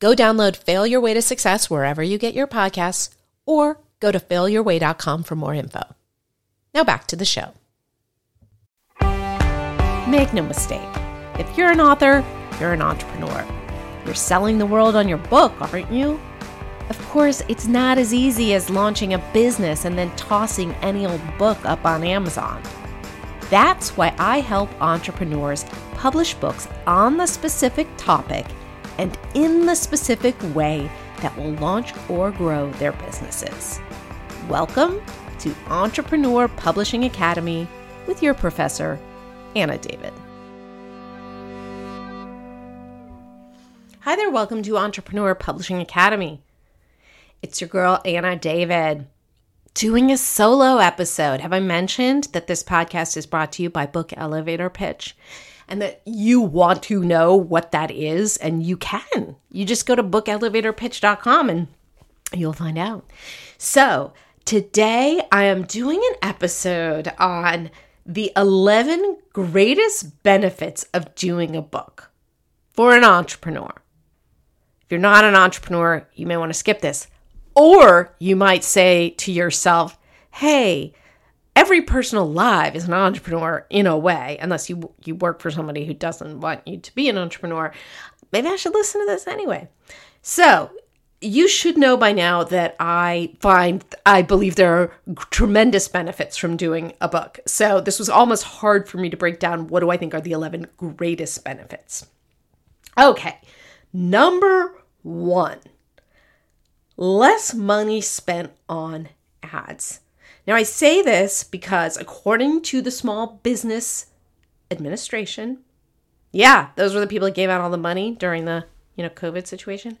Go download Fail Your Way to Success wherever you get your podcasts or go to failyourway.com for more info. Now back to the show. Make no mistake, if you're an author, you're an entrepreneur. You're selling the world on your book, aren't you? Of course, it's not as easy as launching a business and then tossing any old book up on Amazon. That's why I help entrepreneurs publish books on the specific topic and in the specific way that will launch or grow their businesses. Welcome to Entrepreneur Publishing Academy with your professor, Anna David. Hi there, welcome to Entrepreneur Publishing Academy. It's your girl, Anna David, doing a solo episode. Have I mentioned that this podcast is brought to you by Book Elevator Pitch? And that you want to know what that is, and you can. You just go to bookelevatorpitch.com and you'll find out. So, today I am doing an episode on the 11 greatest benefits of doing a book for an entrepreneur. If you're not an entrepreneur, you may want to skip this. Or you might say to yourself, hey, every person alive is an entrepreneur in a way, unless you you work for somebody who doesn't want you to be an entrepreneur. Maybe I should listen to this anyway. So, you should know by now that I find I believe there are tremendous benefits from doing a book. So, this was almost hard for me to break down what do I think are the 11 greatest benefits. Okay. Number 1. Less money spent on ads. Now, I say this because according to the Small Business Administration, yeah, those were the people that gave out all the money during the you know covid situation.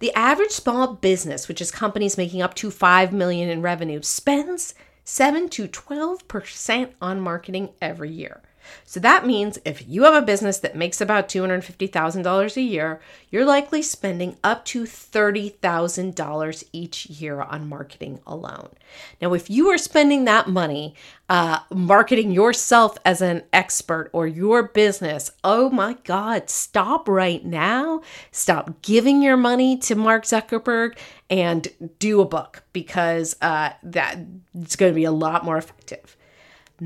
The average small business which is companies making up to 5 million in revenue spends 7 to 12% on marketing every year so that means if you have a business that makes about $250,000 a year, you're likely spending up to $30,000 each year on marketing alone. Now, if you are spending that money uh, marketing yourself as an expert or your business, oh my God, stop right now. Stop giving your money to Mark Zuckerberg and do a book because uh, that it's going to be a lot more effective.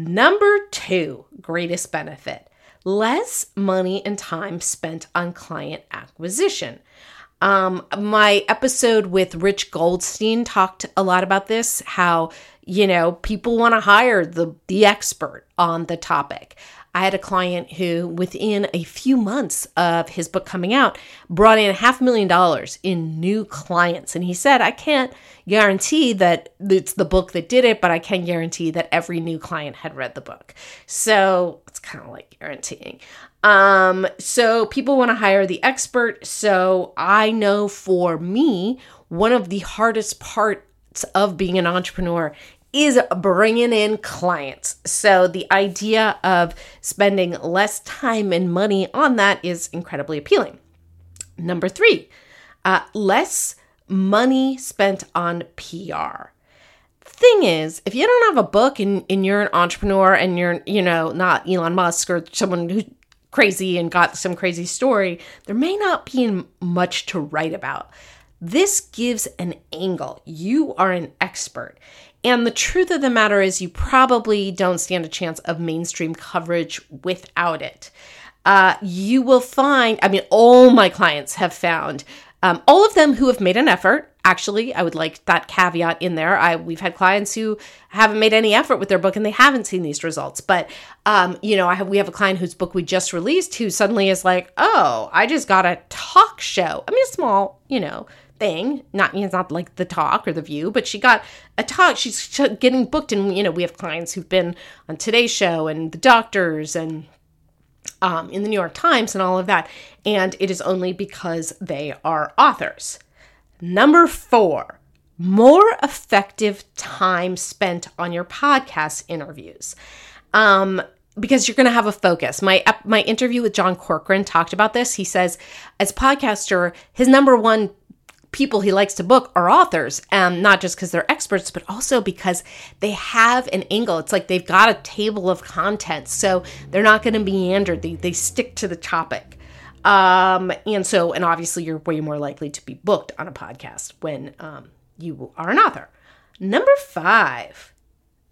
Number two greatest benefit less money and time spent on client acquisition. Um, my episode with Rich Goldstein talked a lot about this how, you know, people want to hire the, the expert on the topic. I had a client who, within a few months of his book coming out, brought in half a million dollars in new clients. And he said, I can't guarantee that it's the book that did it, but I can guarantee that every new client had read the book. So it's kind of like guaranteeing. Um, so people want to hire the expert. So I know for me, one of the hardest parts of being an entrepreneur is bringing in clients. So the idea of spending less time and money on that is incredibly appealing. Number three, uh, less money spent on PR. Thing is, if you don't have a book and, and you're an entrepreneur and you're, you know, not Elon Musk or someone who's crazy and got some crazy story, there may not be much to write about. This gives an angle. You are an expert. And the truth of the matter is, you probably don't stand a chance of mainstream coverage without it. Uh, you will find, I mean, all my clients have found, um, all of them who have made an effort. Actually, I would like that caveat in there. I we've had clients who haven't made any effort with their book and they haven't seen these results. But um, you know, I have we have a client whose book we just released who suddenly is like, oh, I just got a talk show. I mean, a small, you know, thing. Not it's not like the talk or the view, but she got a talk. She's getting booked, and you know we have clients who've been on Today's Show and the Doctors and um, in the New York Times and all of that. And it is only because they are authors. Number four, more effective time spent on your podcast interviews. Um, because you're going to have a focus. My my interview with John Corcoran talked about this. He says, as podcaster, his number one people he likes to book are authors, um, not just because they're experts, but also because they have an angle. It's like they've got a table of contents, so they're not going to meander. They they stick to the topic. Um, and so, and obviously, you're way more likely to be booked on a podcast when um, you are an author. Number five,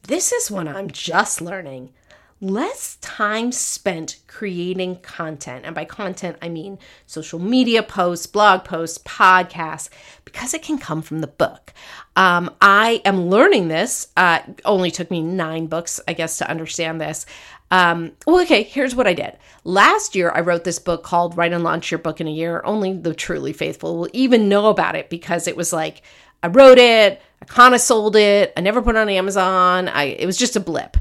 this is one I'm just learning less time spent creating content. And by content, I mean social media posts, blog posts, podcasts, because it can come from the book. Um, I am learning this. Uh, only took me nine books, I guess, to understand this. Um, well, okay, here's what I did. Last year, I wrote this book called Write and Launch Your Book in a Year. Only the truly faithful will even know about it because it was like, I wrote it, I kind of sold it, I never put it on Amazon. I, it was just a blip.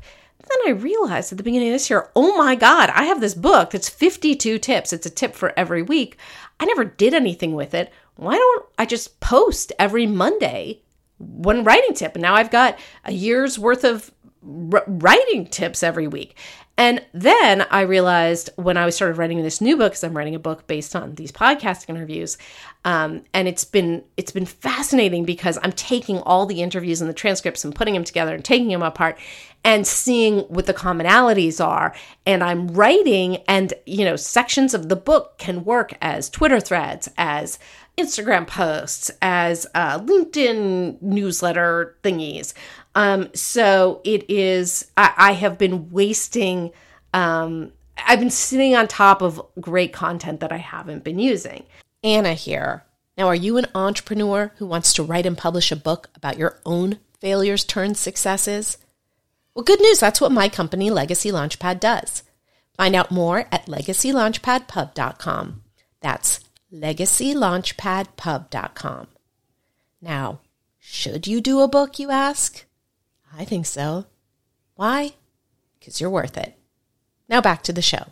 Then I realized at the beginning of this year, oh my God, I have this book that's 52 tips. It's a tip for every week. I never did anything with it. Why don't I just post every Monday one writing tip? And now I've got a year's worth of writing tips every week. And then I realized when I started writing this new book, because I'm writing a book based on these podcast interviews, um, and it's been it's been fascinating because I'm taking all the interviews and the transcripts and putting them together and taking them apart and seeing what the commonalities are. And I'm writing, and you know, sections of the book can work as Twitter threads, as Instagram posts, as uh, LinkedIn newsletter thingies. Um, so it is, I, I have been wasting, um, I've been sitting on top of great content that I haven't been using. Anna here. Now, are you an entrepreneur who wants to write and publish a book about your own failures turned successes? Well, good news. That's what my company, Legacy Launchpad, does. Find out more at legacylaunchpadpub.com. That's legacylaunchpadpub.com. Now, should you do a book, you ask? I think so. Why? Because you're worth it. Now back to the show.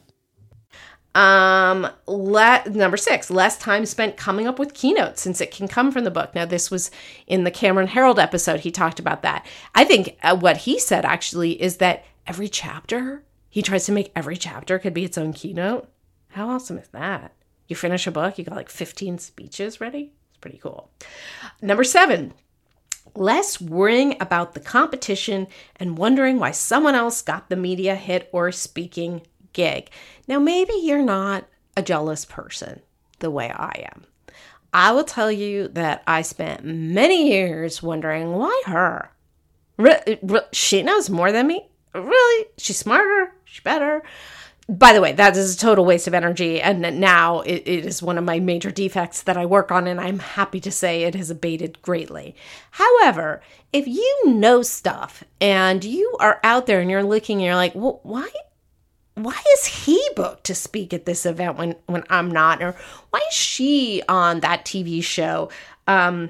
Um, le- number six, less time spent coming up with keynotes since it can come from the book. Now, this was in the Cameron Herold episode. He talked about that. I think uh, what he said actually is that every chapter, he tries to make every chapter could be its own keynote. How awesome is that? You finish a book, you got like 15 speeches ready. It's pretty cool. Number seven, less worrying about the competition and wondering why someone else got the media hit or speaking gig. Now, maybe you're not a jealous person the way I am. I will tell you that I spent many years wondering why her? Re- re- she knows more than me. Really? She's smarter. She's better by the way, that is a total waste of energy. And now it, it is one of my major defects that I work on, and I'm happy to say it has abated greatly. However, if you know stuff and you are out there and you're looking and you're like, well, why? Why is he booked to speak at this event when, when I'm not? Or why is she on that TV show? Um,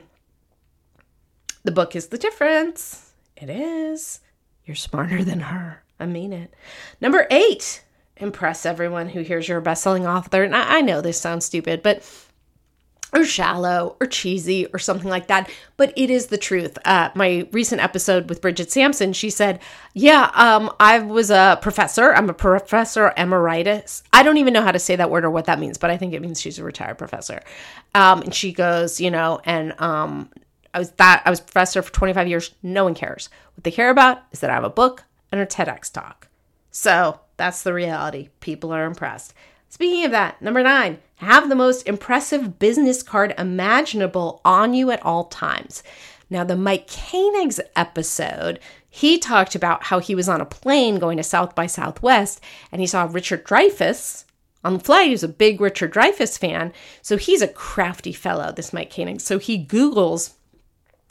the book is the difference. It is. You're smarter than her. I mean it. Number eight, impress everyone who hears you're a best-selling author. And I, I know this sounds stupid, but or shallow or cheesy or something like that. But it is the truth. Uh, my recent episode with Bridget Sampson, she said, Yeah, um, I was a professor. I'm a professor emeritus. I don't even know how to say that word or what that means, but I think it means she's a retired professor. Um, and she goes, You know, and um, I was that I was professor for 25 years. No one cares. What they care about is that I have a book and a TEDx talk. So that's the reality. People are impressed. Speaking of that, number nine, have the most impressive business card imaginable on you at all times. Now, the Mike Koenigs episode, he talked about how he was on a plane going to South by Southwest and he saw Richard Dreyfuss on the flight. He was a big Richard Dreyfuss fan. So he's a crafty fellow, this Mike Koenig. So he Googles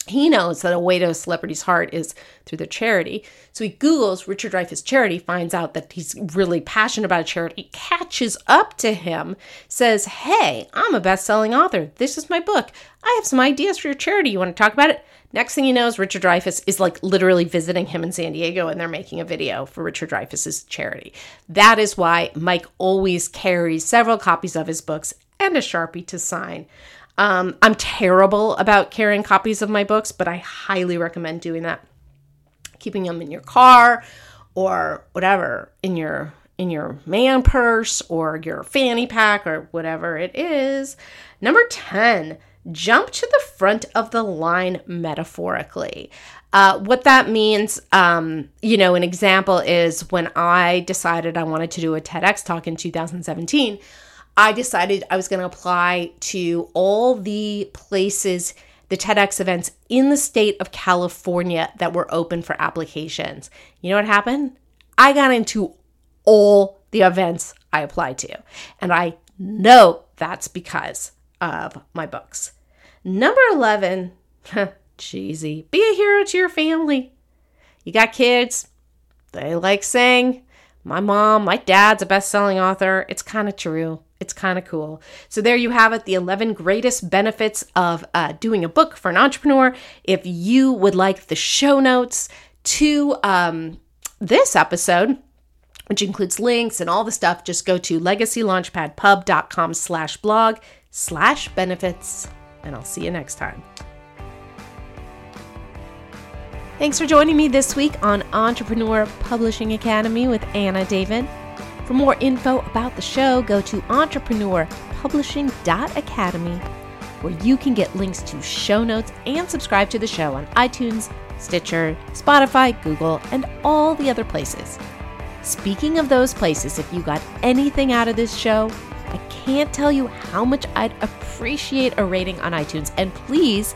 he knows that a way to a celebrity's heart is through their charity. So he Googles Richard Dreyfuss charity, finds out that he's really passionate about a charity, catches up to him, says, Hey, I'm a best selling author. This is my book. I have some ideas for your charity. You want to talk about it? Next thing he knows, Richard Dreyfuss is like literally visiting him in San Diego and they're making a video for Richard Dreyfuss's charity. That is why Mike always carries several copies of his books and a Sharpie to sign. Um, I'm terrible about carrying copies of my books, but I highly recommend doing that. Keeping them in your car or whatever in your in your man purse or your fanny pack or whatever it is. Number 10, jump to the front of the line metaphorically. Uh, what that means, um, you know, an example is when I decided I wanted to do a TEDx talk in 2017, I decided I was going to apply to all the places, the TEDx events in the state of California that were open for applications. You know what happened? I got into all the events I applied to. And I know that's because of my books. Number 11, cheesy, be a hero to your family. You got kids, they like saying, my mom, my dad's a best selling author. It's kind of true. It's kind of cool. So, there you have it the 11 greatest benefits of uh, doing a book for an entrepreneur. If you would like the show notes to um, this episode, which includes links and all the stuff, just go to legacylaunchpadpub.com slash blog slash benefits, and I'll see you next time. Thanks for joining me this week on Entrepreneur Publishing Academy with Anna David. For more info about the show, go to entrepreneurpublishing.academy, where you can get links to show notes and subscribe to the show on iTunes, Stitcher, Spotify, Google, and all the other places. Speaking of those places, if you got anything out of this show, I can't tell you how much I'd appreciate a rating on iTunes. And please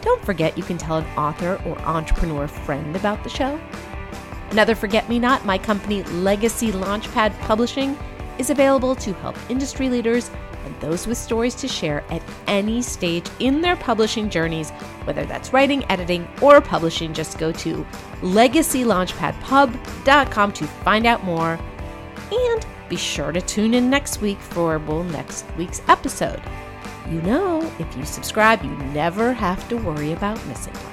don't forget you can tell an author or entrepreneur friend about the show. Another Forget Me Not, my company Legacy Launchpad Publishing, is available to help industry leaders and those with stories to share at any stage in their publishing journeys, whether that's writing, editing, or publishing. Just go to legacylaunchpadpub.com to find out more. And be sure to tune in next week for well, next week's episode. You know, if you subscribe, you never have to worry about missing one.